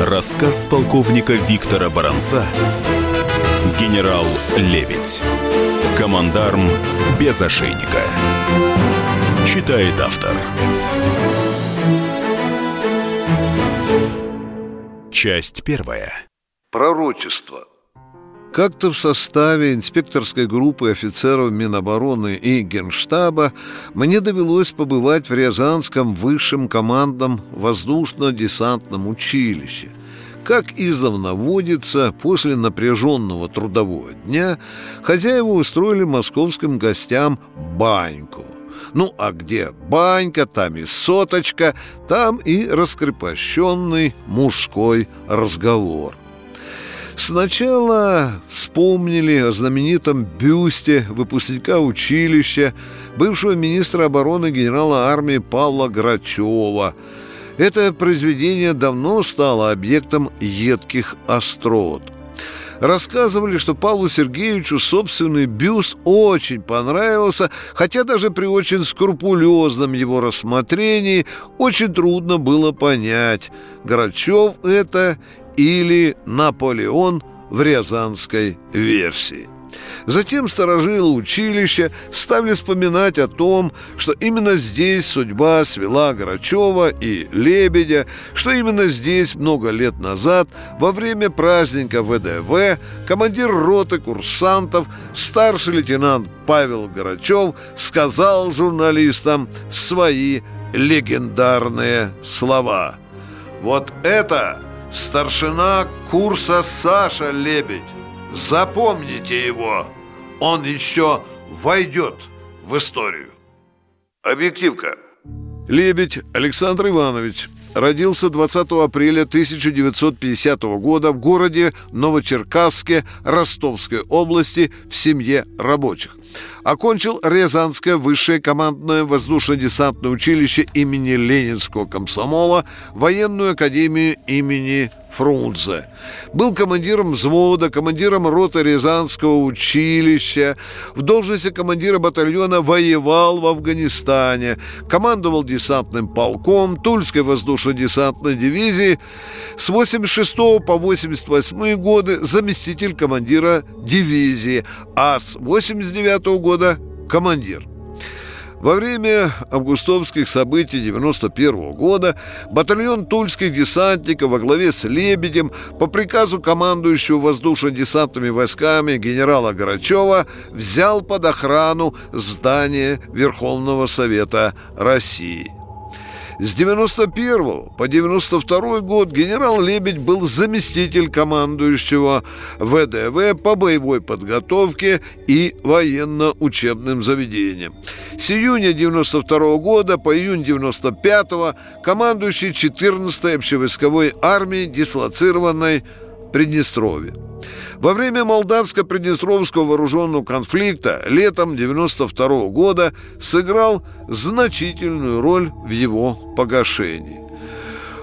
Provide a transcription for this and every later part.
Рассказ полковника Виктора Баранца «Генерал Лебедь». Командарм без ошейника. Читает автор. Часть первая. Пророчество. Как-то в составе инспекторской группы офицеров Минобороны и Генштаба мне довелось побывать в Рязанском высшем командном воздушно-десантном училище. Как издавна водится, после напряженного трудового дня хозяева устроили московским гостям баньку. Ну, а где банька, там и соточка, там и раскрепощенный мужской разговор. Сначала вспомнили о знаменитом бюсте выпускника училища, бывшего министра обороны генерала армии Павла Грачева. Это произведение давно стало объектом едких острот. Рассказывали, что Павлу Сергеевичу собственный бюст очень понравился, хотя даже при очень скрупулезном его рассмотрении очень трудно было понять, Грачев это или Наполеон в рязанской версии. Затем сторожилы училища стали вспоминать о том, что именно здесь судьба свела Грачева и Лебедя, что именно здесь много лет назад, во время праздника ВДВ, командир роты курсантов, старший лейтенант Павел Грачев сказал журналистам свои легендарные слова. «Вот это старшина курса Саша Лебедь. Запомните его, он еще войдет в историю. Объективка. Лебедь Александр Иванович родился 20 апреля 1950 года в городе Новочеркасске Ростовской области в семье рабочих. Окончил Рязанское высшее командное воздушно-десантное училище имени Ленинского комсомола, военную академию имени Фрунзе. Был командиром взвода, командиром роты Рязанского училища. В должности командира батальона воевал в Афганистане. Командовал десантным полком Тульской воздушно-десантной дивизии. С 86 по 88 годы заместитель командира дивизии, а с 89 года командир. Во время августовских событий 91 года батальон тульских десантников во главе с Лебедем по приказу командующего воздушно-десантными войсками генерала Горачева взял под охрану здание Верховного Совета России – с 91 по 92 год генерал Лебедь был заместитель командующего ВДВ по боевой подготовке и военно-учебным заведениям. С июня 92 года по июнь 95 командующий 14-й общевойсковой армией, дислоцированной Приднестровье. Во время Молдавско-Приднестровского вооруженного конфликта летом 92 года сыграл значительную роль в его погашении.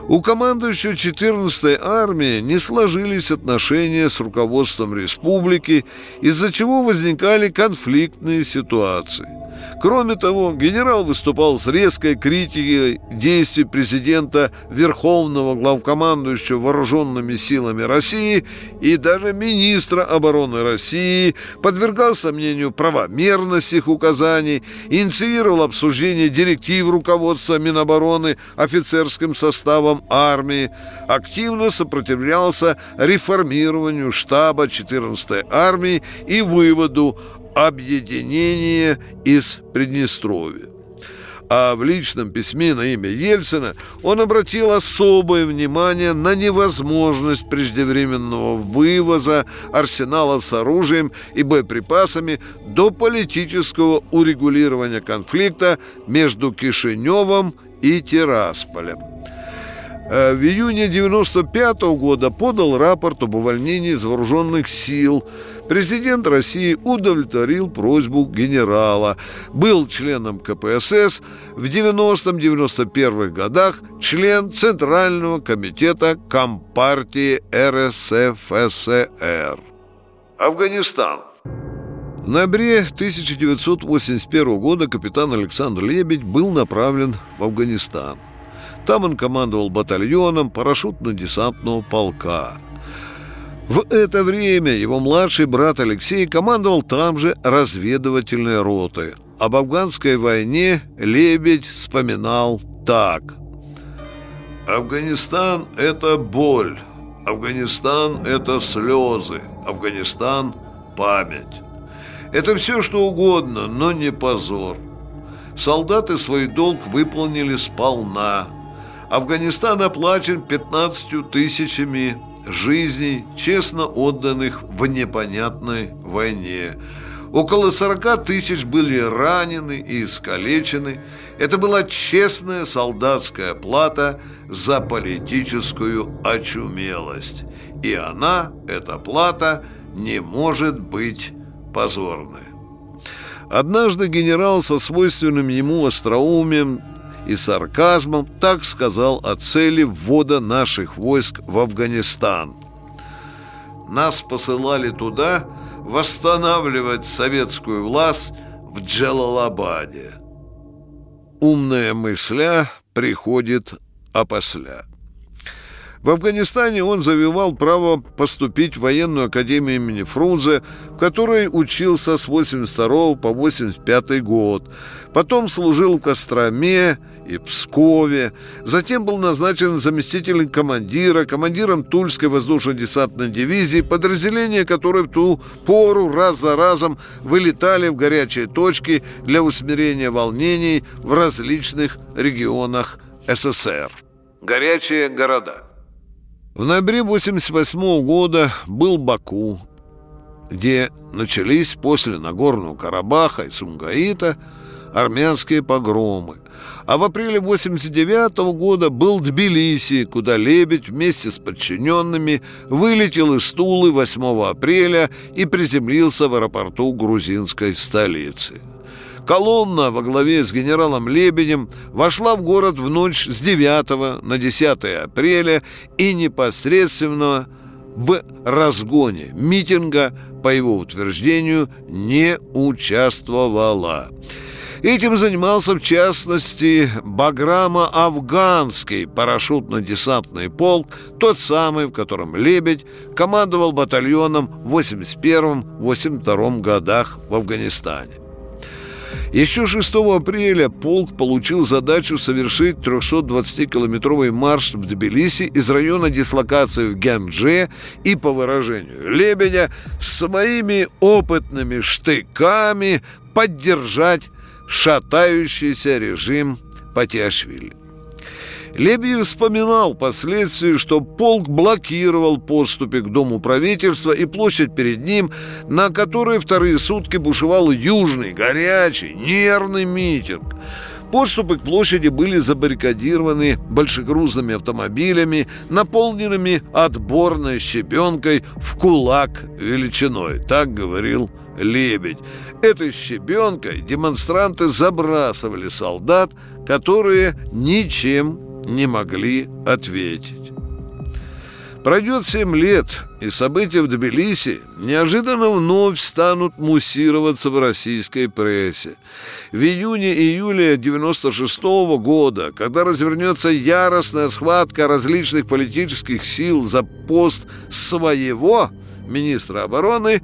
У командующего 14-й армии не сложились отношения с руководством республики, из-за чего возникали конфликтные ситуации. Кроме того, генерал выступал с резкой критикой действий президента Верховного главкомандующего вооруженными силами России и даже министра обороны России, подвергал сомнению правомерность их указаний, инициировал обсуждение директив руководства Минобороны офицерским составом армии, активно сопротивлялся реформированию штаба 14-й армии и выводу объединение из Приднестровья. А в личном письме на имя Ельцина он обратил особое внимание на невозможность преждевременного вывоза арсеналов с оружием и боеприпасами до политического урегулирования конфликта между Кишиневым и Тирасполем. Э, в июне 1995 года подал рапорт об увольнении из вооруженных сил. Президент России удовлетворил просьбу генерала. Был членом КПСС. В 90-91 годах член Центрального комитета Компартии РСФСР. Афганистан. В ноябре 1981 года капитан Александр Лебедь был направлен в Афганистан – Там он командовал батальоном парашютно-десантного полка. В это время его младший брат Алексей командовал там же разведывательной ротой. Об афганской войне Лебедь вспоминал так. «Афганистан – это боль, Афганистан – это слезы, Афганистан – память. Это все, что угодно, но не позор. Солдаты свой долг выполнили сполна. Афганистан оплачен 15 тысячами жизней, честно отданных в непонятной войне. Около 40 тысяч были ранены и искалечены. Это была честная солдатская плата за политическую очумелость. И она, эта плата, не может быть позорной. Однажды генерал со свойственным ему остроумием и сарказмом так сказал о цели ввода наших войск в Афганистан. Нас посылали туда восстанавливать советскую власть в Джалалабаде. Умная мысля приходит опосля. В Афганистане он завивал право поступить в военную академию имени Фрунзе, в которой учился с 82 по 85 год. Потом служил в Костроме и Пскове. Затем был назначен заместителем командира, командиром Тульской воздушно-десантной дивизии, подразделения которой в ту пору раз за разом вылетали в горячие точки для усмирения волнений в различных регионах СССР. Горячие города – в ноябре 1988 года был Баку, где начались после Нагорного Карабаха и Сумгаита армянские погромы. А в апреле 1989 года был Тбилиси, куда Лебедь вместе с подчиненными вылетел из Тулы 8 апреля и приземлился в аэропорту грузинской столицы. Колонна во главе с генералом Лебедем вошла в город в ночь с 9 на 10 апреля и непосредственно в разгоне митинга, по его утверждению, не участвовала. Этим занимался, в частности, Баграма-Афганский парашютно-десантный полк, тот самый, в котором Лебедь командовал батальоном в 81-82 годах в Афганистане. Еще 6 апреля полк получил задачу совершить 320-километровый марш в Тбилиси из района дислокации в Гямдже и, по выражению Лебедя, своими опытными штыками поддержать шатающийся режим Патиашвили. Лебедев вспоминал впоследствии, что полк блокировал поступи к Дому правительства и площадь перед ним, на которой вторые сутки бушевал южный, горячий, нервный митинг. Подступы к площади были забаррикадированы большегрузными автомобилями, наполненными отборной щебенкой в кулак величиной, так говорил Лебедь. Этой щебенкой демонстранты забрасывали солдат, которые ничем не могли ответить. Пройдет семь лет, и события в Тбилиси неожиданно вновь станут муссироваться в российской прессе. В июне-июле 96 -го года, когда развернется яростная схватка различных политических сил за пост своего министра обороны,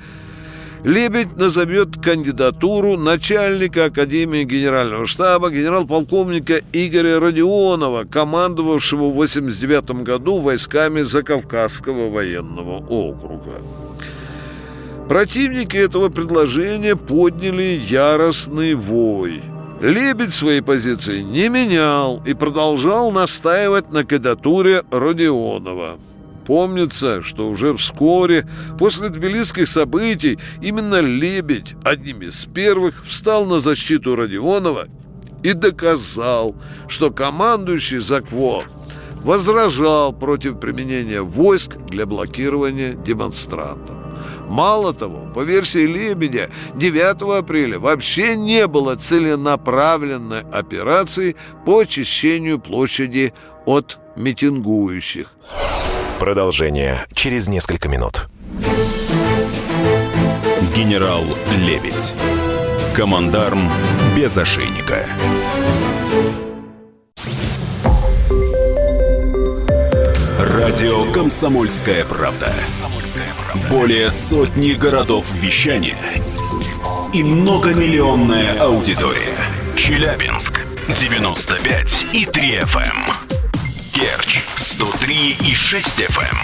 Лебедь назовет кандидатуру начальника Академии Генерального штаба генерал-полковника Игоря Родионова, командовавшего в 1989 году войсками Закавказского военного округа. Противники этого предложения подняли яростный вой. Лебедь своей позиции не менял и продолжал настаивать на кандидатуре Родионова. Помнится, что уже вскоре, после тбилисских событий, именно Лебедь одним из первых встал на защиту Родионова и доказал, что командующий Закво возражал против применения войск для блокирования демонстрантов. Мало того, по версии Лебедя, 9 апреля вообще не было целенаправленной операции по очищению площади от митингующих. Продолжение через несколько минут. Генерал Лебедь. Командарм без ошейника. Радио «Комсомольская правда». Более сотни городов вещания и многомиллионная аудитория. Челябинск 95 и 3 FM. Эм. Керчь 103 и 6 FM.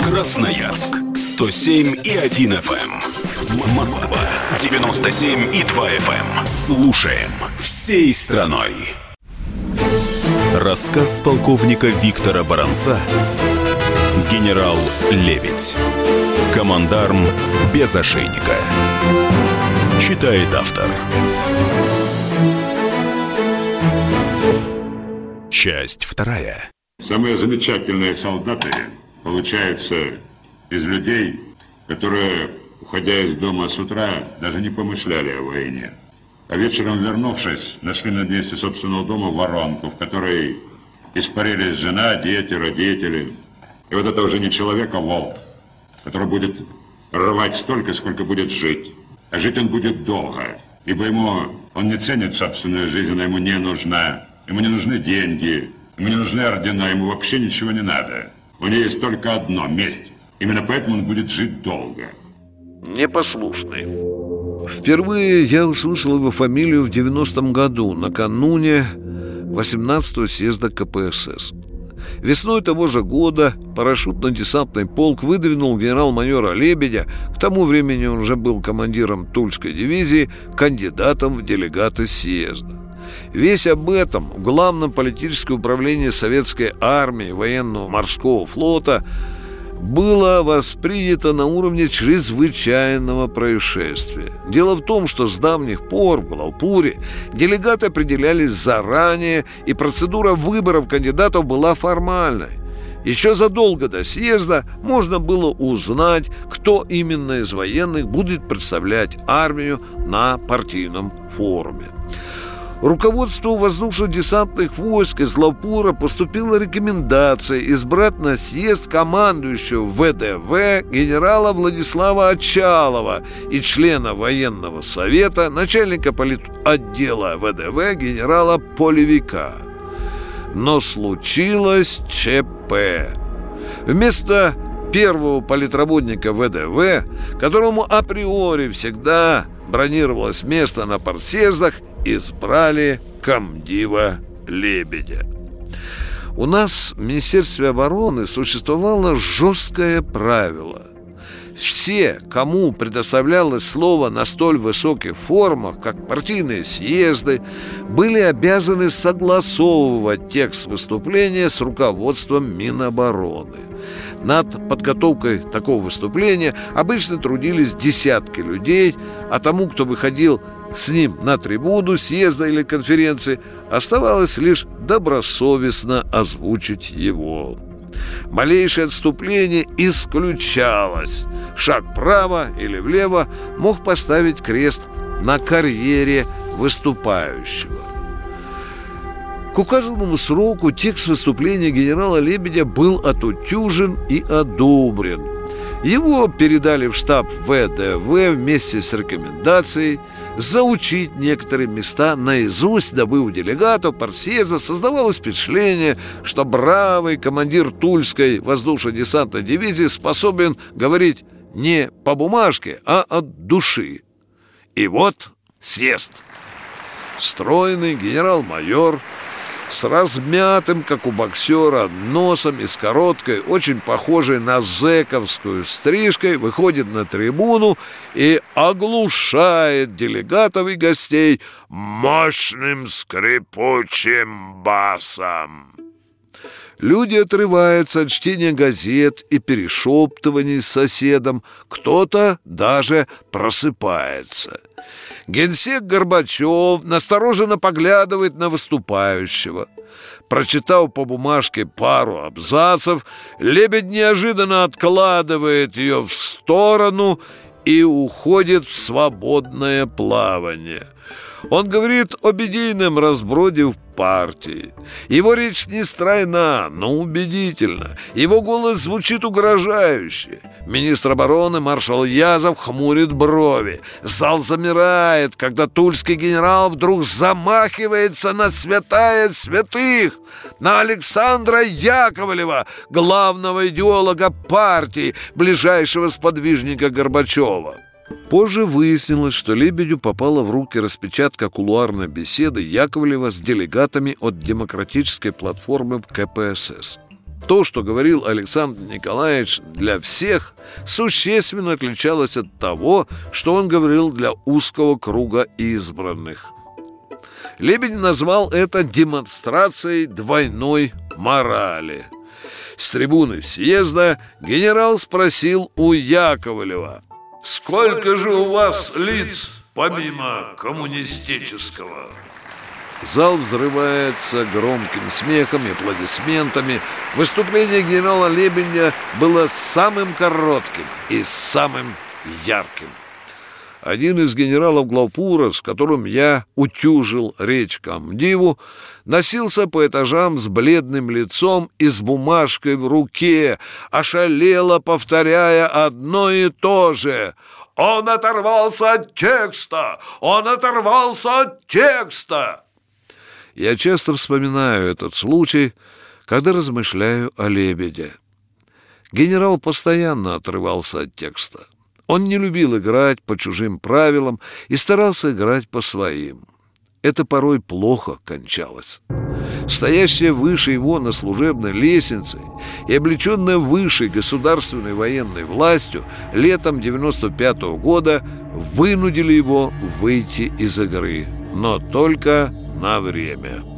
Эм. Красноярск 107 и 1 FM. Эм. Москва 97 и 2 FM. Слушаем всей страной. Рассказ полковника Виктора Баранца «Генерал Лебедь». Командарм без ошейника. Читает автор. Часть вторая. Самые замечательные солдаты получаются из людей, которые, уходя из дома с утра, даже не помышляли о войне. А вечером, вернувшись, нашли на месте собственного дома воронку, в которой испарились жена, дети, родители. И вот это уже не человек, а волк, который будет рвать столько, сколько будет жить. А жить он будет долго, ибо ему он не ценит собственную жизнь, она ему не нужна. Ему не нужны деньги, ему не нужны ордена, ему вообще ничего не надо. У него есть только одно – месть. Именно поэтому он будет жить долго. Непослушный. Впервые я услышал его фамилию в 90-м году, накануне 18-го съезда КПСС. Весной того же года парашютно-десантный полк выдвинул генерал-майора Лебедя, к тому времени он уже был командиром Тульской дивизии, кандидатом в делегаты съезда. Весь об этом в Главном политическом управлении Советской армии военного морского флота – было воспринято на уровне чрезвычайного происшествия. Дело в том, что с давних пор в Главпуре делегаты определялись заранее, и процедура выборов кандидатов была формальной. Еще задолго до съезда можно было узнать, кто именно из военных будет представлять армию на партийном форуме. Руководству воздушно-десантных войск из Лапура поступила рекомендация избрать на съезд командующего ВДВ генерала Владислава Очалова и члена военного совета, начальника политотдела ВДВ генерала Полевика. Но случилось ЧП. Вместо первого политработника ВДВ, которому априори всегда бронировалось место на партсъездах, избрали комдива Лебедя. У нас в Министерстве обороны существовало жесткое правило. Все, кому предоставлялось слово на столь высоких формах, как партийные съезды, были обязаны согласовывать текст выступления с руководством Минобороны. Над подготовкой такого выступления обычно трудились десятки людей, а тому, кто выходил с ним на трибуну съезда или конференции, оставалось лишь добросовестно озвучить его. Малейшее отступление исключалось. Шаг вправо или влево мог поставить крест на карьере выступающего. К указанному сроку текст выступления генерала Лебедя был отутюжен и одобрен. Его передали в штаб ВДВ вместе с рекомендацией – заучить некоторые места наизусть, дабы у делегатов Парсеза создавалось впечатление, что бравый командир Тульской воздушно-десантной дивизии способен говорить не по бумажке, а от души. И вот съезд. Стройный генерал-майор – с размятым, как у боксера, носом и с короткой, очень похожей на зэковскую стрижкой, выходит на трибуну и оглушает делегатов и гостей мощным скрипучим басом. Люди отрываются от чтения газет и перешептываний с соседом, кто-то даже просыпается – Генсек Горбачев настороженно поглядывает на выступающего. Прочитав по бумажке пару абзацев, Лебедь неожиданно откладывает ее в сторону и уходит в свободное плавание. Он говорит об идейном разброде в партии. Его речь не стройна, но убедительна. Его голос звучит угрожающе. Министр обороны маршал Язов хмурит брови. Зал замирает, когда тульский генерал вдруг замахивается на святая святых, на Александра Яковлева, главного идеолога партии, ближайшего сподвижника Горбачева. Позже выяснилось, что Лебедю попала в руки распечатка кулуарной беседы Яковлева с делегатами от демократической платформы в КПСС. То, что говорил Александр Николаевич для всех, существенно отличалось от того, что он говорил для узкого круга избранных. Лебедь назвал это демонстрацией двойной морали. С трибуны съезда генерал спросил у Яковлева – Сколько же у вас лиц, помимо коммунистического? Зал взрывается громким смехом и аплодисментами. Выступление генерала Лебедя было самым коротким и самым ярким. Один из генералов Главпура, с которым я утюжил речь комдиву, носился по этажам с бледным лицом и с бумажкой в руке, ошалело повторяя одно и то же. «Он оторвался от текста! Он оторвался от текста!» Я часто вспоминаю этот случай, когда размышляю о лебеде. Генерал постоянно отрывался от текста. Он не любил играть по чужим правилам и старался играть по своим. Это порой плохо кончалось. Стоящая выше его на служебной лестнице и облеченная высшей государственной военной властью летом 95 -го года вынудили его выйти из игры, но только на время.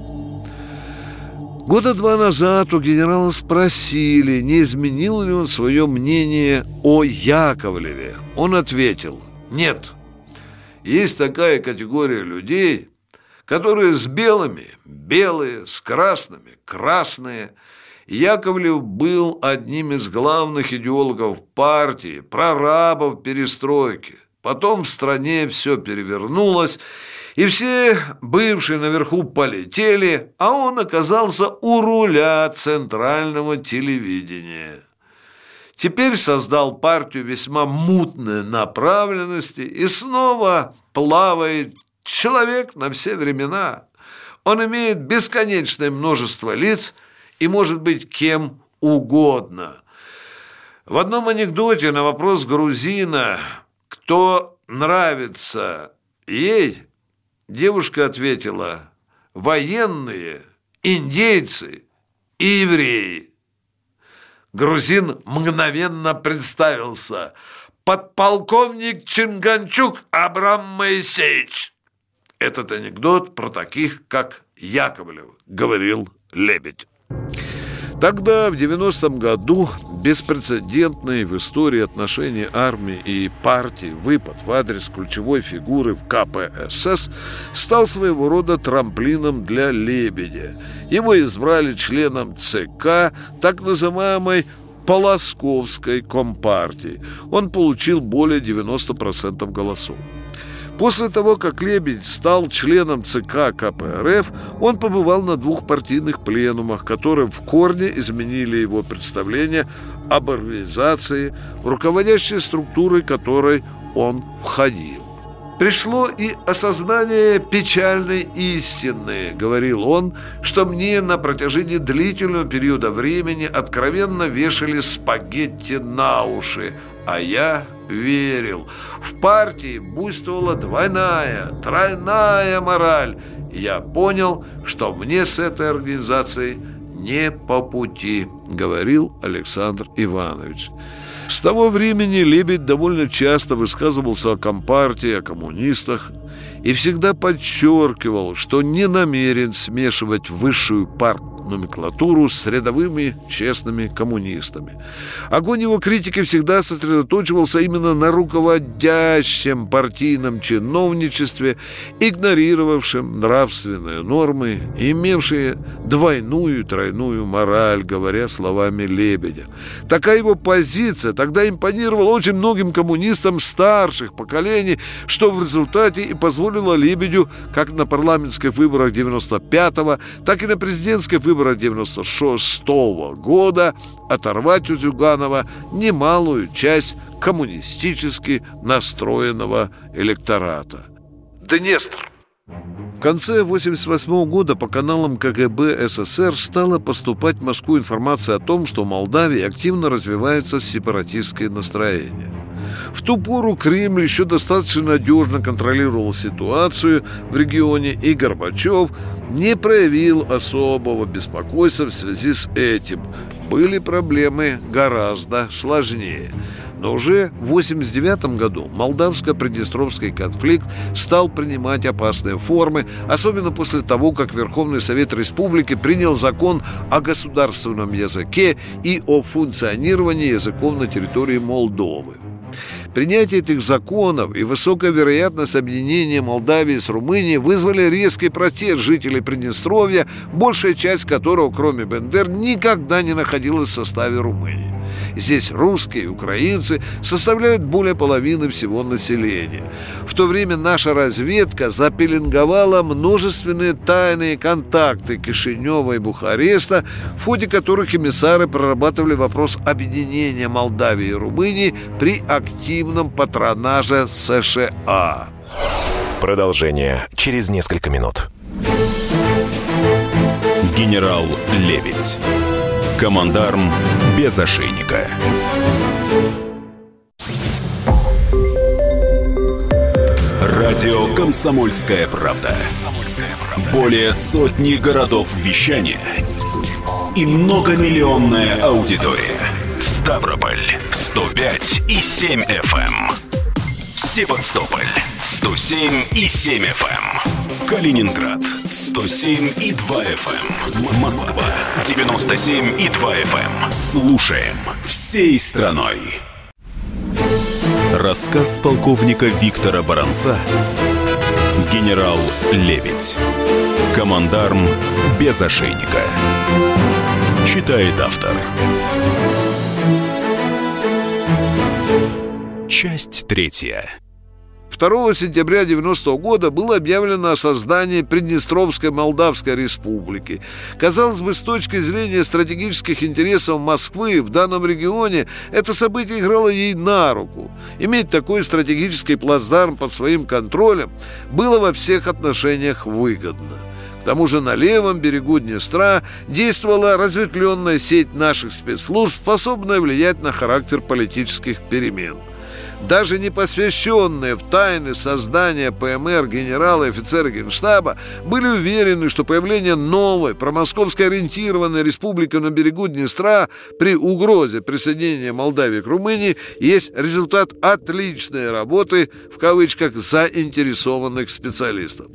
Года два назад у генерала спросили, не изменил ли он свое мнение о Яковлеве. Он ответил, нет. Есть такая категория людей, которые с белыми – белые, с красными – красные. Яковлев был одним из главных идеологов партии, прорабов перестройки. Потом в стране все перевернулось, и все бывшие наверху полетели, а он оказался у руля центрального телевидения. Теперь создал партию весьма мутной направленности и снова плавает человек на все времена. Он имеет бесконечное множество лиц и может быть кем угодно. В одном анекдоте на вопрос грузина, кто нравится ей, Девушка ответила, военные, индейцы и евреи. Грузин мгновенно представился. Подполковник Чинганчук Абрам Моисеевич. Этот анекдот про таких, как Яковлев, говорил Лебедь. Тогда, в 90-м году, беспрецедентный в истории отношений армии и партии выпад в адрес ключевой фигуры в КПСС стал своего рода трамплином для Лебедя. Его избрали членом ЦК так называемой Полосковской компартии. Он получил более 90% голосов. После того, как Лебедь стал членом ЦК КПРФ, он побывал на двух партийных пленумах, которые в корне изменили его представление об организации, руководящей структурой которой он входил. «Пришло и осознание печальной истины», — говорил он, «что мне на протяжении длительного периода времени откровенно вешали спагетти на уши, а я верил. В партии буйствовала двойная, тройная мораль. Я понял, что мне с этой организацией не по пути, говорил Александр Иванович. С того времени Лебедь довольно часто высказывался о компартии, о коммунистах и всегда подчеркивал, что не намерен смешивать высшую партию номенклатуру с рядовыми честными коммунистами. Огонь его критики всегда сосредоточивался именно на руководящем партийном чиновничестве, игнорировавшем нравственные нормы, имевшие двойную и тройную мораль, говоря словами Лебедя. Такая его позиция тогда импонировала очень многим коммунистам старших поколений, что в результате и позволило Лебедю как на парламентских выборах 95-го, так и на президентских выборах 96-го года оторвать у Зюганова немалую часть коммунистически настроенного электората. Днестр. В конце 1988 года по каналам КГБ СССР стала поступать в Москву информация о том, что в Молдавии активно развивается сепаратистское настроение. В ту пору Кремль еще достаточно надежно контролировал ситуацию в регионе, и Горбачев не проявил особого беспокойства в связи с этим. Были проблемы гораздо сложнее – но уже в 1989 году молдавско-приднестровский конфликт стал принимать опасные формы, особенно после того, как Верховный Совет Республики принял закон о государственном языке и о функционировании языков на территории Молдовы. Принятие этих законов и высокая вероятность объединения Молдавии с Румынией вызвали резкий протест жителей Приднестровья, большая часть которого, кроме Бендер, никогда не находилась в составе Румынии. Здесь русские и украинцы составляют более половины всего населения. В то время наша разведка запеленговала множественные тайные контакты Кишинева и Бухареста, в ходе которых эмиссары прорабатывали вопрос объединения Молдавии и Румынии при активном патронаже США. Продолжение через несколько минут. Генерал Лебедь. Командарм без ошейника. Радио «Комсомольская правда». Более сотни городов вещания и многомиллионная аудитория. Ставрополь 105 и 7 FM. Эм. Севастополь 107 и 7 FM. Калининград 107 и 2 FM. Эм. Москва 97 и 2 FM. Эм. Слушаем всей страной. Рассказ полковника Виктора Баранца «Генерал Лебедь». Командарм без ошейника. Читает автор. Часть третья. 2 сентября 90 года было объявлено о создании Приднестровской Молдавской Республики. Казалось бы, с точки зрения стратегических интересов Москвы в данном регионе, это событие играло ей на руку. Иметь такой стратегический плацдарм под своим контролем было во всех отношениях выгодно. К тому же на левом берегу Днестра действовала разветвленная сеть наших спецслужб, способная влиять на характер политических перемен – даже не посвященные в тайны создания ПМР генералы и офицеры Генштаба были уверены, что появление новой промосковской ориентированной республики на берегу Днестра при угрозе присоединения Молдавии к Румынии есть результат отличной работы в кавычках заинтересованных специалистов.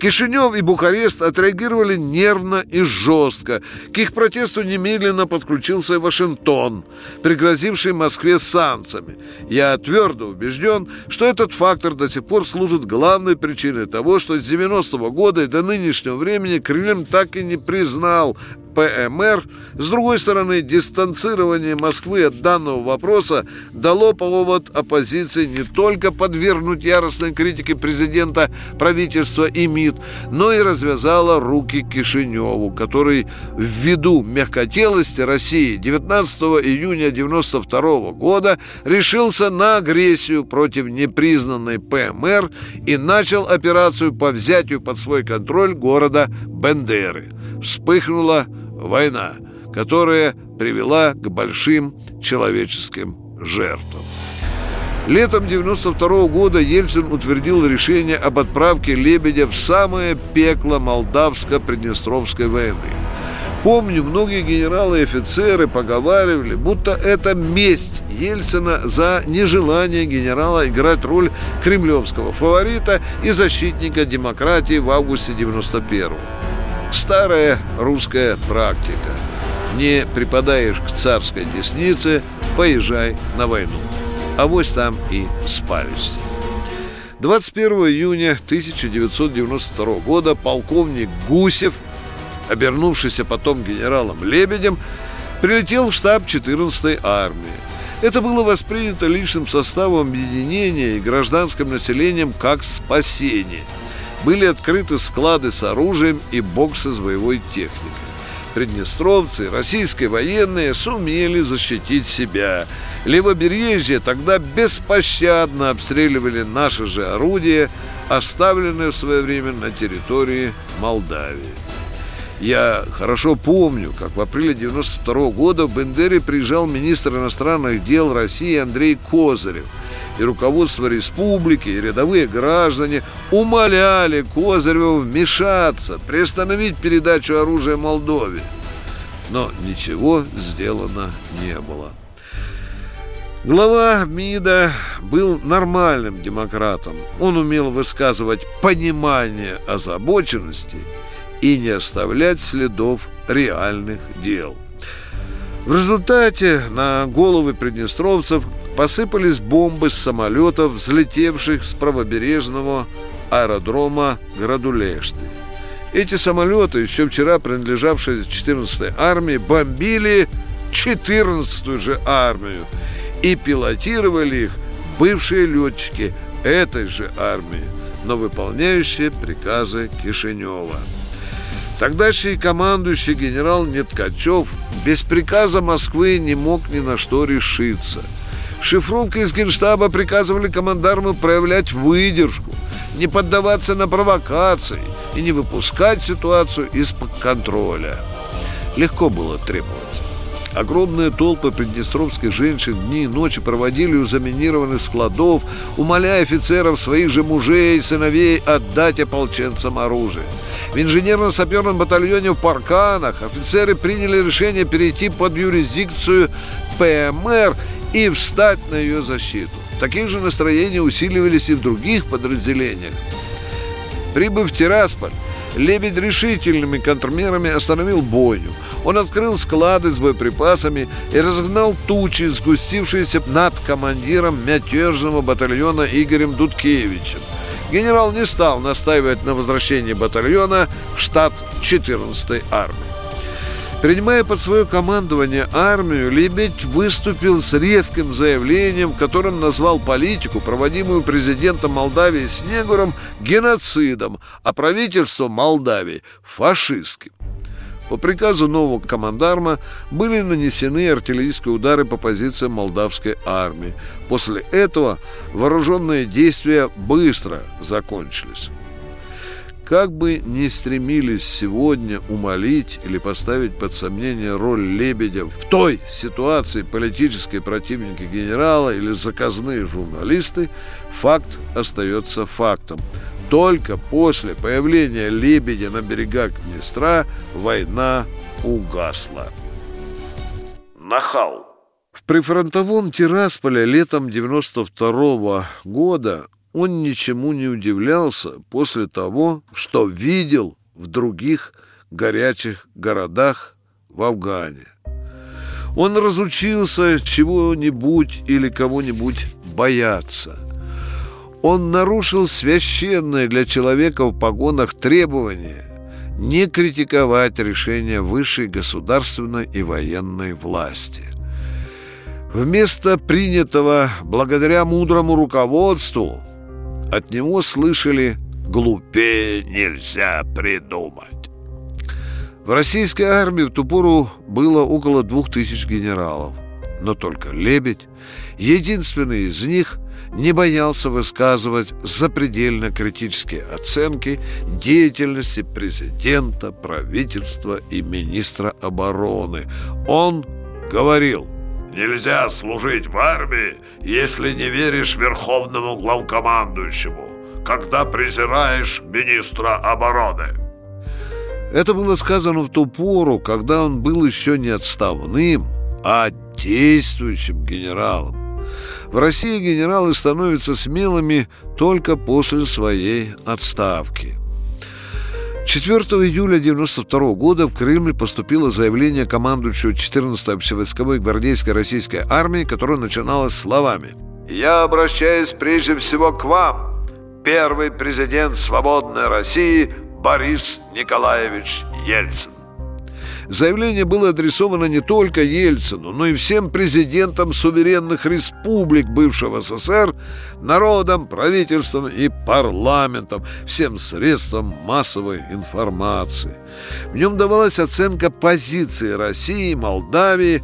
Кишинев и Бухарест отреагировали нервно и жестко. К их протесту немедленно подключился и Вашингтон, пригрозивший Москве санкциями. Я отвел твердо убежден, что этот фактор до сих пор служит главной причиной того, что с 90-го года и до нынешнего времени Кремль так и не признал ПМР. С другой стороны, дистанцирование Москвы от данного вопроса дало повод оппозиции не только подвергнуть яростной критике президента, правительства и МИД, но и развязало руки Кишиневу, который ввиду мягкотелости России 19 июня 1992 года решился на агрессию против непризнанной ПМР и начал операцию по взятию под свой контроль города Бендеры. Вспыхнула война, которая привела к большим человеческим жертвам. Летом 92 года Ельцин утвердил решение об отправке Лебедя в самое пекло Молдавско-Приднестровской войны. Помню, многие генералы и офицеры поговаривали, будто это месть Ельцина за нежелание генерала играть роль кремлевского фаворита и защитника демократии в августе 91 -го. Старая русская практика. Не припадаешь к царской деснице, поезжай на войну. А вось там и спались. 21 июня 1992 года полковник Гусев, обернувшийся потом генералом Лебедем, прилетел в штаб 14-й армии. Это было воспринято личным составом объединения и гражданским населением как спасение. Были открыты склады с оружием и боксы с боевой техникой. Приднестровцы, российские военные сумели защитить себя. Левобережье тогда беспощадно обстреливали наши же орудия, оставленные в свое время на территории Молдавии. Я хорошо помню, как в апреле 92 -го года в Бендере приезжал министр иностранных дел России Андрей Козырев. И руководство республики, и рядовые граждане умоляли Козырева вмешаться, приостановить передачу оружия Молдове. Но ничего сделано не было. Глава МИДа был нормальным демократом. Он умел высказывать понимание озабоченности – и не оставлять следов реальных дел. В результате на головы приднестровцев посыпались бомбы с самолетов, взлетевших с правобережного аэродрома Градулешты. Эти самолеты, еще вчера принадлежавшие 14-й армии, бомбили 14-ю же армию и пилотировали их бывшие летчики этой же армии, но выполняющие приказы Кишинева. Тогдашний командующий генерал Неткачев без приказа Москвы не мог ни на что решиться. Шифровка из генштаба приказывали командарму проявлять выдержку, не поддаваться на провокации и не выпускать ситуацию из-под контроля. Легко было требовать. Огромные толпы приднестровских женщин дни и ночи проводили у заминированных складов, умоляя офицеров своих же мужей и сыновей отдать ополченцам оружие. В инженерно-саперном батальоне в Парканах офицеры приняли решение перейти под юрисдикцию ПМР и встать на ее защиту. Такие же настроения усиливались и в других подразделениях. Прибыв в Тирасполь, Лебедь решительными контрмерами остановил бойню. Он открыл склады с боеприпасами и разгнал тучи, сгустившиеся над командиром мятежного батальона Игорем Дудкевичем. Генерал не стал настаивать на возвращении батальона в штат 14-й армии. Принимая под свое командование армию, Лебедь выступил с резким заявлением, в котором назвал политику, проводимую президентом Молдавии Снегуром, геноцидом, а правительство Молдавии – фашистским. По приказу нового командарма были нанесены артиллерийские удары по позициям молдавской армии. После этого вооруженные действия быстро закончились. Как бы ни стремились сегодня умолить или поставить под сомнение роль Лебедя в той ситуации политические противники генерала или заказные журналисты, факт остается фактом. Только после появления Лебедя на берегах Днестра война угасла. Нахал. В прифронтовом Тирасполе летом 92 -го года он ничему не удивлялся после того, что видел в других горячих городах в Афгане. Он разучился чего-нибудь или кого-нибудь бояться. Он нарушил священное для человека в погонах требование не критиковать решения высшей государственной и военной власти. Вместо принятого благодаря мудрому руководству от него слышали «глупее нельзя придумать». В российской армии в ту пору было около двух тысяч генералов. Но только Лебедь, единственный из них, не боялся высказывать запредельно критические оценки деятельности президента, правительства и министра обороны. Он говорил – Нельзя служить в армии, если не веришь верховному главкомандующему, когда презираешь министра обороны. Это было сказано в ту пору, когда он был еще не отставным, а действующим генералом. В России генералы становятся смелыми только после своей отставки. 4 июля 1992 года в Кремль поступило заявление командующего 14-й общевойсковой гвардейской российской армии, которое начиналось словами «Я обращаюсь прежде всего к вам, первый президент свободной России Борис Николаевич Ельцин». Заявление было адресовано не только Ельцину, но и всем президентам суверенных республик бывшего СССР, народам, правительствам и парламентам, всем средствам массовой информации. В нем давалась оценка позиции России, Молдавии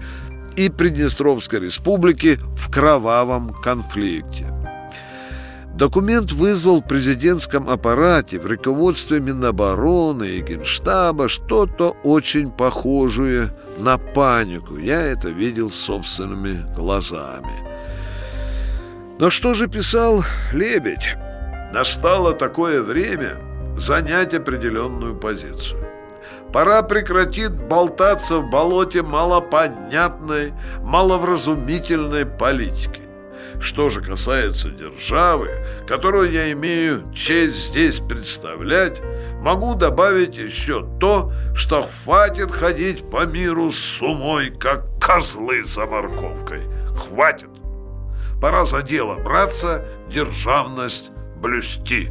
и Приднестровской республики в кровавом конфликте. Документ вызвал в президентском аппарате, в руководстве Минобороны и Генштаба что-то очень похожее на панику. Я это видел собственными глазами. Но что же писал Лебедь? Настало такое время занять определенную позицию. Пора прекратить болтаться в болоте малопонятной, маловразумительной политики. Что же касается державы, которую я имею честь здесь представлять, могу добавить еще то, что хватит ходить по миру с умой, как козлы за морковкой. Хватит. Пора за дело браться, державность блюсти.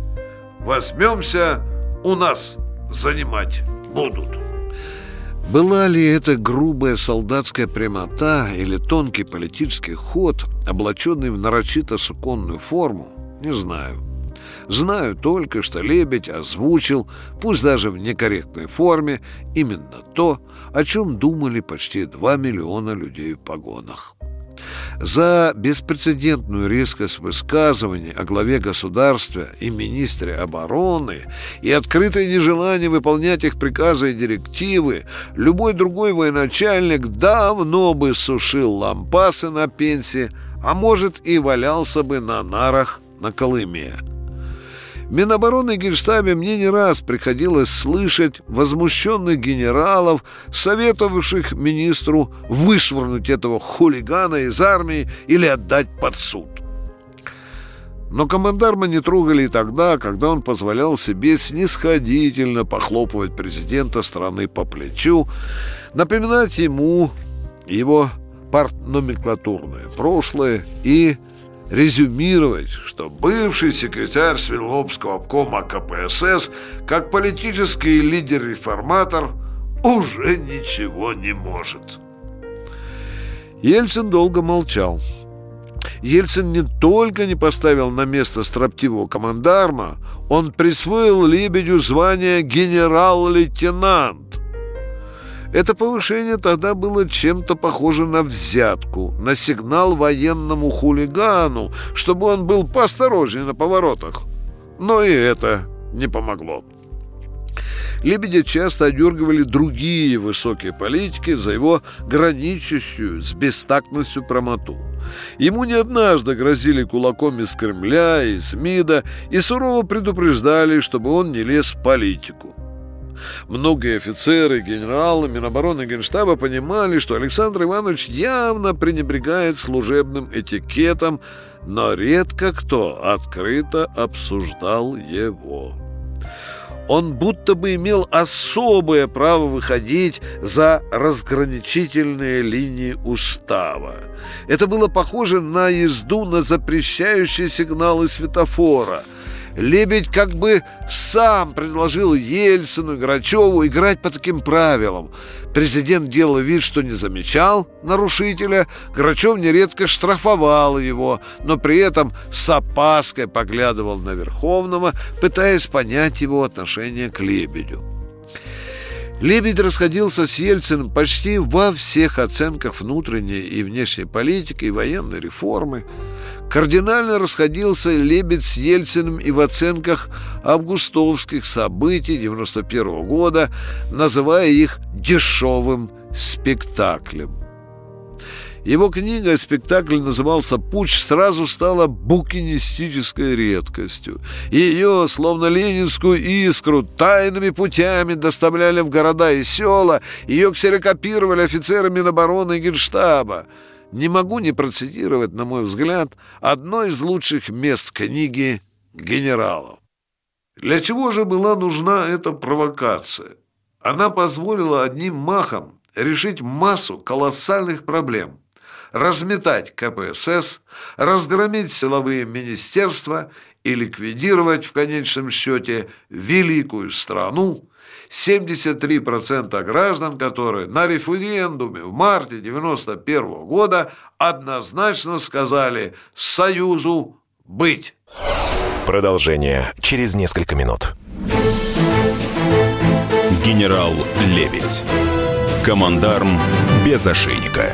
Возьмемся, у нас занимать будут. Была ли это грубая солдатская прямота или тонкий политический ход, облаченный в нарочито суконную форму, не знаю. Знаю только, что Лебедь озвучил, пусть даже в некорректной форме, именно то, о чем думали почти 2 миллиона людей в погонах. За беспрецедентную резкость высказываний о главе государства и министре обороны и открытое нежелание выполнять их приказы и директивы любой другой военачальник давно бы сушил лампасы на пенсии, а может и валялся бы на нарах на Колыме. Минобороны и Генштабе мне не раз приходилось слышать возмущенных генералов, советовавших министру вышвырнуть этого хулигана из армии или отдать под суд. Но командарма не трогали и тогда, когда он позволял себе снисходительно похлопывать президента страны по плечу, напоминать ему его партноменклатурное прошлое и резюмировать, что бывший секретарь Сверловского обкома КПСС, как политический лидер-реформатор, уже ничего не может. Ельцин долго молчал. Ельцин не только не поставил на место строптивого командарма, он присвоил Лебедю звание генерал-лейтенант. Это повышение тогда было чем-то похоже на взятку, на сигнал военному хулигану, чтобы он был поосторожнее на поворотах. Но и это не помогло. Лебедя часто одергивали другие высокие политики за его граничащую с бестактностью промоту. Ему не однажды грозили кулаком из Кремля, из МИДа и сурово предупреждали, чтобы он не лез в политику. Многие офицеры, генералы Минобороны Генштаба понимали, что Александр Иванович явно пренебрегает служебным этикетом, но редко кто открыто обсуждал его. Он будто бы имел особое право выходить за разграничительные линии устава. Это было похоже на езду на запрещающие сигналы светофора – Лебедь как бы сам предложил Ельцину и Грачеву играть по таким правилам. Президент делал вид, что не замечал нарушителя, Грачев нередко штрафовал его, но при этом с опаской поглядывал на Верховного, пытаясь понять его отношение к Лебедю. Лебедь расходился с Ельциным почти во всех оценках внутренней и внешней политики и военной реформы. Кардинально расходился Лебедь с Ельциным и в оценках августовских событий 91 года, называя их «дешевым спектаклем». Его книга «Спектакль» назывался «Путь» сразу стала букинистической редкостью. Ее, словно ленинскую искру, тайными путями доставляли в города и села, ее ксерокопировали офицеры Минобороны и Генштаба. Не могу не процитировать, на мой взгляд, одно из лучших мест книги генералов. Для чего же была нужна эта провокация? Она позволила одним махом решить массу колоссальных проблем. Разметать КПСС, разгромить силовые министерства и ликвидировать в конечном счете великую страну, 73% граждан, которые на референдуме в марте 91 года однозначно сказали «Союзу быть». Продолжение через несколько минут. Генерал Лебедь. Командарм без ошейника.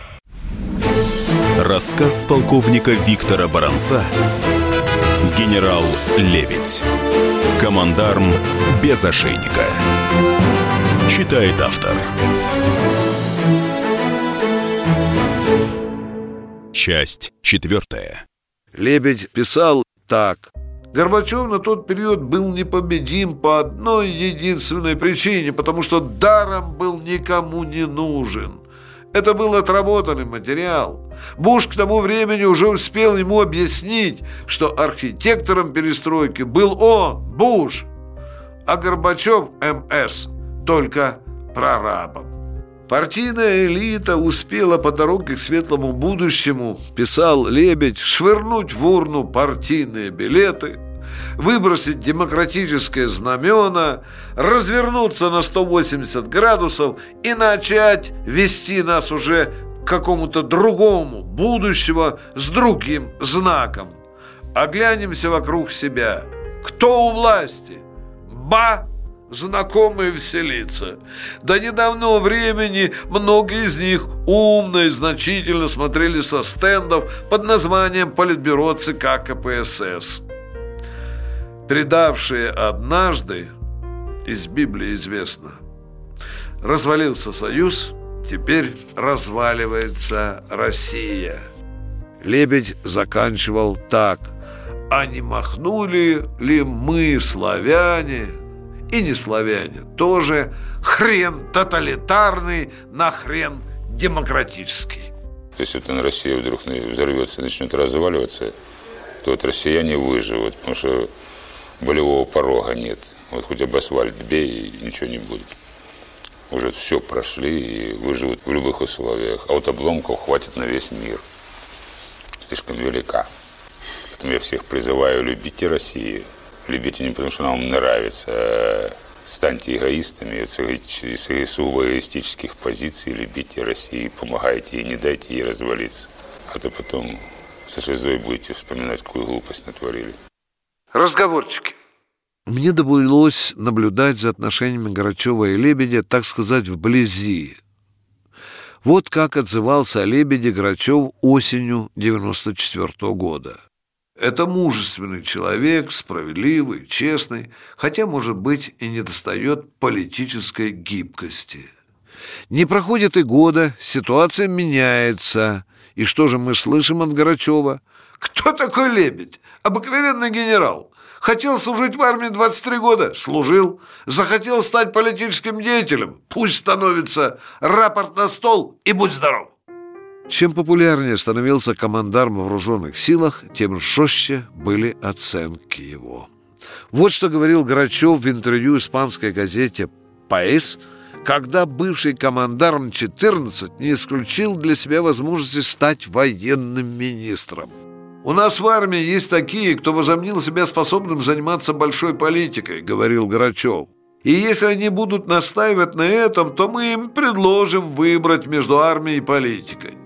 Рассказ полковника Виктора Баранца «Генерал Лебедь». Командарм без ошейника. Читает автор. Часть четвертая. Лебедь писал так. Горбачев на тот период был непобедим по одной единственной причине, потому что даром был никому не нужен. Это был отработанный материал. Буш к тому времени уже успел ему объяснить, что архитектором перестройки был он, Буш, а Горбачев МС только прорабом. Партийная элита успела по дороге к светлому будущему, писал Лебедь, швырнуть в урну партийные билеты, выбросить демократическое знамена, развернуться на 180 градусов и начать вести нас уже к какому-то другому будущего с другим знаком. Оглянемся вокруг себя. Кто у власти? Ба! знакомые вселиться. До недавнего времени многие из них умно и значительно смотрели со стендов под названием Политбюро ЦК КПСС. Предавшие однажды, из Библии известно, развалился Союз, теперь разваливается Россия. Лебедь заканчивал так. А не махнули ли мы, славяне, и не славяне тоже, хрен тоталитарный на хрен демократический. Если вот Россия вдруг взорвется и начнет разваливаться, то вот россияне выживут, потому что болевого порога нет. Вот хоть об асфальт бей, и ничего не будет. Уже все прошли и выживут в любых условиях. А вот обломков хватит на весь мир. Слишком велика. Поэтому я всех призываю, любите Россию. Любите не потому, что она вам нравится, а станьте эгоистами с эгоистических позиций, любите Россию, помогайте ей, не дайте ей развалиться. А то потом со слезой будете вспоминать, какую глупость натворили. Разговорчики. Мне довелось наблюдать за отношениями Горачева и Лебедя, так сказать, вблизи. Вот как отзывался о Лебеде Грачев осенью 94 -го года. Это мужественный человек, справедливый, честный, хотя, может быть, и недостает политической гибкости. Не проходит и года, ситуация меняется. И что же мы слышим от Горачева? Кто такой Лебедь? Обыкновенный генерал. Хотел служить в армии 23 года? Служил. Захотел стать политическим деятелем? Пусть становится. Рапорт на стол и будь здоров. Чем популярнее становился командарм в вооруженных силах, тем жестче были оценки его. Вот что говорил Грачев в интервью испанской газете «Паэс», когда бывший командарм 14 не исключил для себя возможности стать военным министром. «У нас в армии есть такие, кто возомнил себя способным заниматься большой политикой», — говорил Грачев. «И если они будут настаивать на этом, то мы им предложим выбрать между армией и политикой.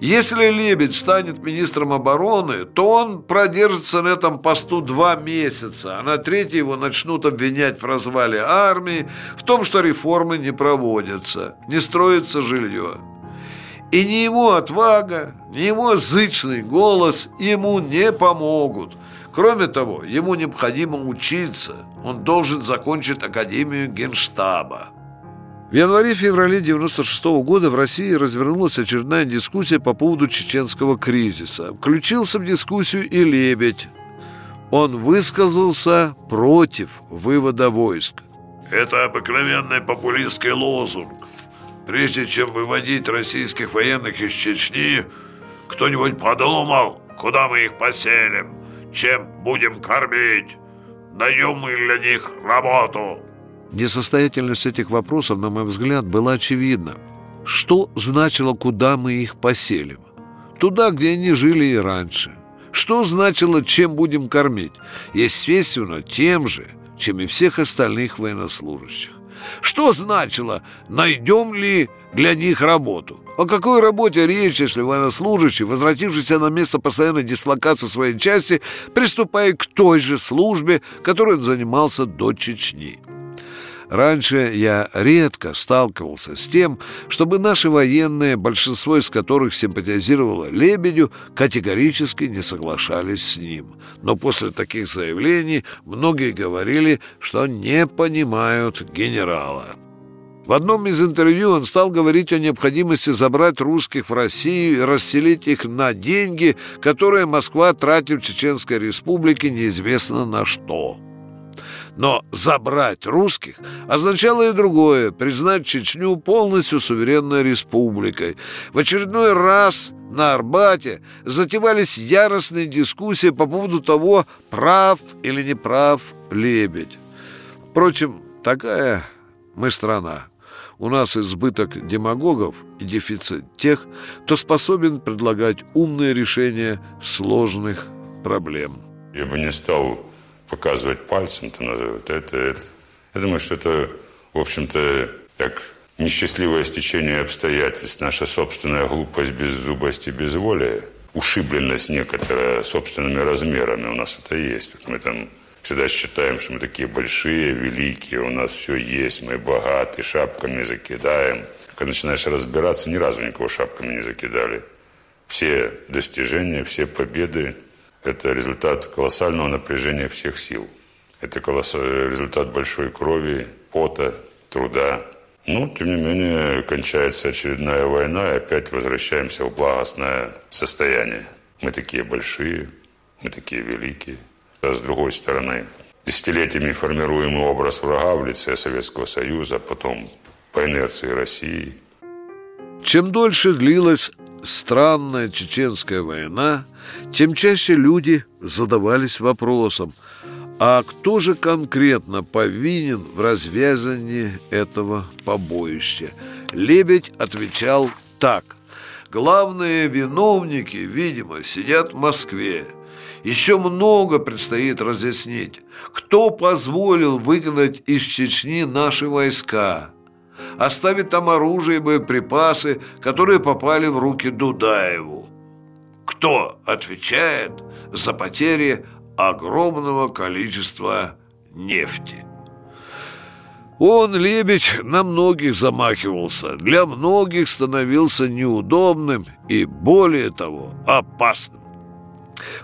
Если Лебедь станет министром обороны, то он продержится на этом посту два месяца, а на третий его начнут обвинять в развале армии, в том, что реформы не проводятся, не строится жилье. И ни его отвага, ни его зычный голос ему не помогут. Кроме того, ему необходимо учиться. Он должен закончить Академию Генштаба. В январе-феврале 96 -го года в России развернулась очередная дискуссия по поводу чеченского кризиса. Включился в дискуссию и Лебедь. Он высказался против вывода войск. Это обыкновенный популистский лозунг. Прежде чем выводить российских военных из Чечни, кто-нибудь подумал, куда мы их поселим, чем будем кормить, даем мы для них работу. Несостоятельность этих вопросов, на мой взгляд, была очевидна. Что значило, куда мы их поселим? Туда, где они жили и раньше. Что значило, чем будем кормить? Естественно, тем же, чем и всех остальных военнослужащих. Что значило, найдем ли для них работу? О какой работе речь, если военнослужащий, возвратившийся на место постоянной дислокации своей части, приступает к той же службе, которой он занимался до Чечни? Раньше я редко сталкивался с тем, чтобы наши военные, большинство из которых симпатизировало Лебедю, категорически не соглашались с ним. Но после таких заявлений многие говорили, что не понимают генерала. В одном из интервью он стал говорить о необходимости забрать русских в Россию и расселить их на деньги, которые Москва тратит в Чеченской Республике неизвестно на что. Но забрать русских означало и другое – признать Чечню полностью суверенной республикой. В очередной раз на Арбате затевались яростные дискуссии по поводу того, прав или не прав Лебедь. Впрочем, такая мы страна. У нас избыток демагогов и дефицит тех, кто способен предлагать умные решения сложных проблем. Я бы не стал показывать пальцем, то называют это, это. Я думаю, что это, в общем-то, так несчастливое стечение обстоятельств, наша собственная глупость, беззубость и безволие, ушибленность некоторая собственными размерами у нас это есть. Вот мы там всегда считаем, что мы такие большие, великие, у нас все есть, мы богаты, шапками закидаем. Когда начинаешь разбираться, ни разу никого шапками не закидали. Все достижения, все победы это результат колоссального напряжения всех сил. Это результат большой крови, пота, труда. Но, тем не менее, кончается очередная война, и опять возвращаемся в благостное состояние. Мы такие большие, мы такие великие. А с другой стороны, десятилетиями формируемый образ врага в лице Советского Союза, потом по инерции России. Чем дольше длилась странная чеченская война, тем чаще люди задавались вопросом, а кто же конкретно повинен в развязании этого побоища? Лебедь отвечал так. Главные виновники, видимо, сидят в Москве. Еще много предстоит разъяснить. Кто позволил выгнать из Чечни наши войска? Оставить там оружие и боеприпасы, которые попали в руки Дудаеву. Кто отвечает за потери огромного количества нефти? Он, лебедь, на многих замахивался, для многих становился неудобным и, более того, опасным.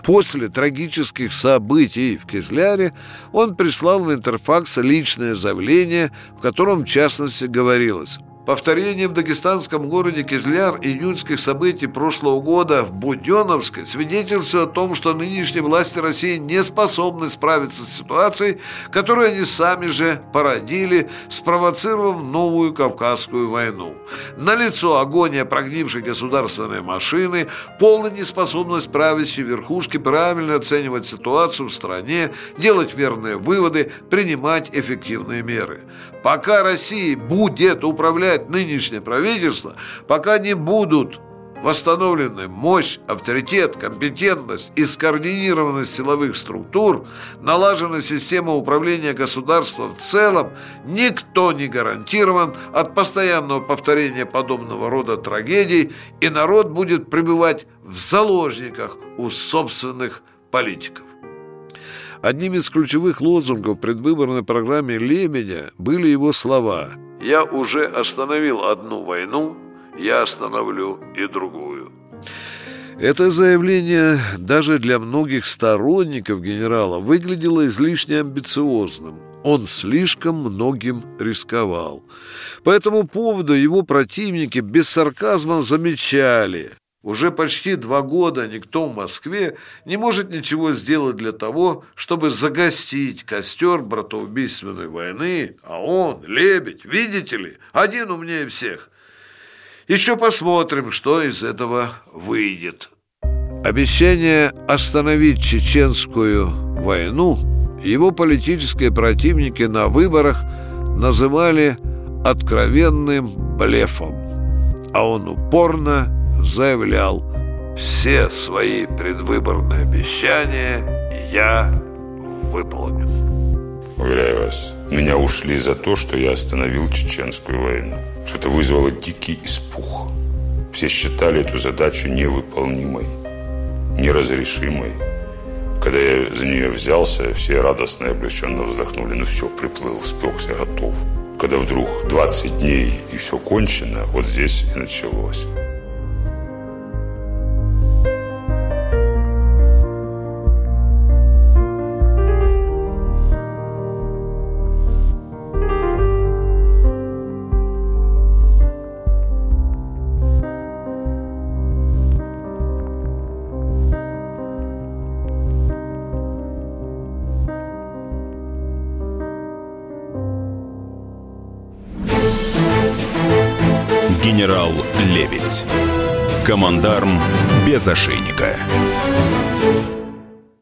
После трагических событий в Кизляре он прислал в Интерфакс личное заявление, в котором, в частности, говорилось Повторение в дагестанском городе Кизляр июньских событий прошлого года в Буденновске свидетельствует о том, что нынешние власти России не способны справиться с ситуацией, которую они сами же породили, спровоцировав новую Кавказскую войну. Налицо агония прогнившей государственной машины, полная неспособность правящей верхушки правильно оценивать ситуацию в стране, делать верные выводы, принимать эффективные меры. Пока Россия будет управлять нынешнее правительство, пока не будут восстановлены мощь, авторитет, компетентность и скоординированность силовых структур, налажена система управления государством в целом, никто не гарантирован от постоянного повторения подобного рода трагедий, и народ будет пребывать в заложниках у собственных политиков. Одним из ключевых лозунгов предвыборной программе Лебедя были его слова «Я уже остановил одну войну, я остановлю и другую». Это заявление даже для многих сторонников генерала выглядело излишне амбициозным. Он слишком многим рисковал. По этому поводу его противники без сарказма замечали. Уже почти два года никто в Москве не может ничего сделать для того, чтобы загостить костер братоубийственной войны, а он, Лебедь, видите ли, один умнее всех. Еще посмотрим, что из этого выйдет. Обещание остановить чеченскую войну его политические противники на выборах называли откровенным блефом, а он упорно заявлял «Все свои предвыборные обещания я выполню». Уверяю вас, меня ушли за то, что я остановил чеченскую войну. Что это вызвало дикий испуг. Все считали эту задачу невыполнимой, неразрешимой. Когда я за нее взялся, все радостно и облегченно вздохнули. Ну все, приплыл, спекся, готов. Когда вдруг 20 дней и все кончено, вот здесь и началось. Генерал Лебедь. Командарм без ошейника.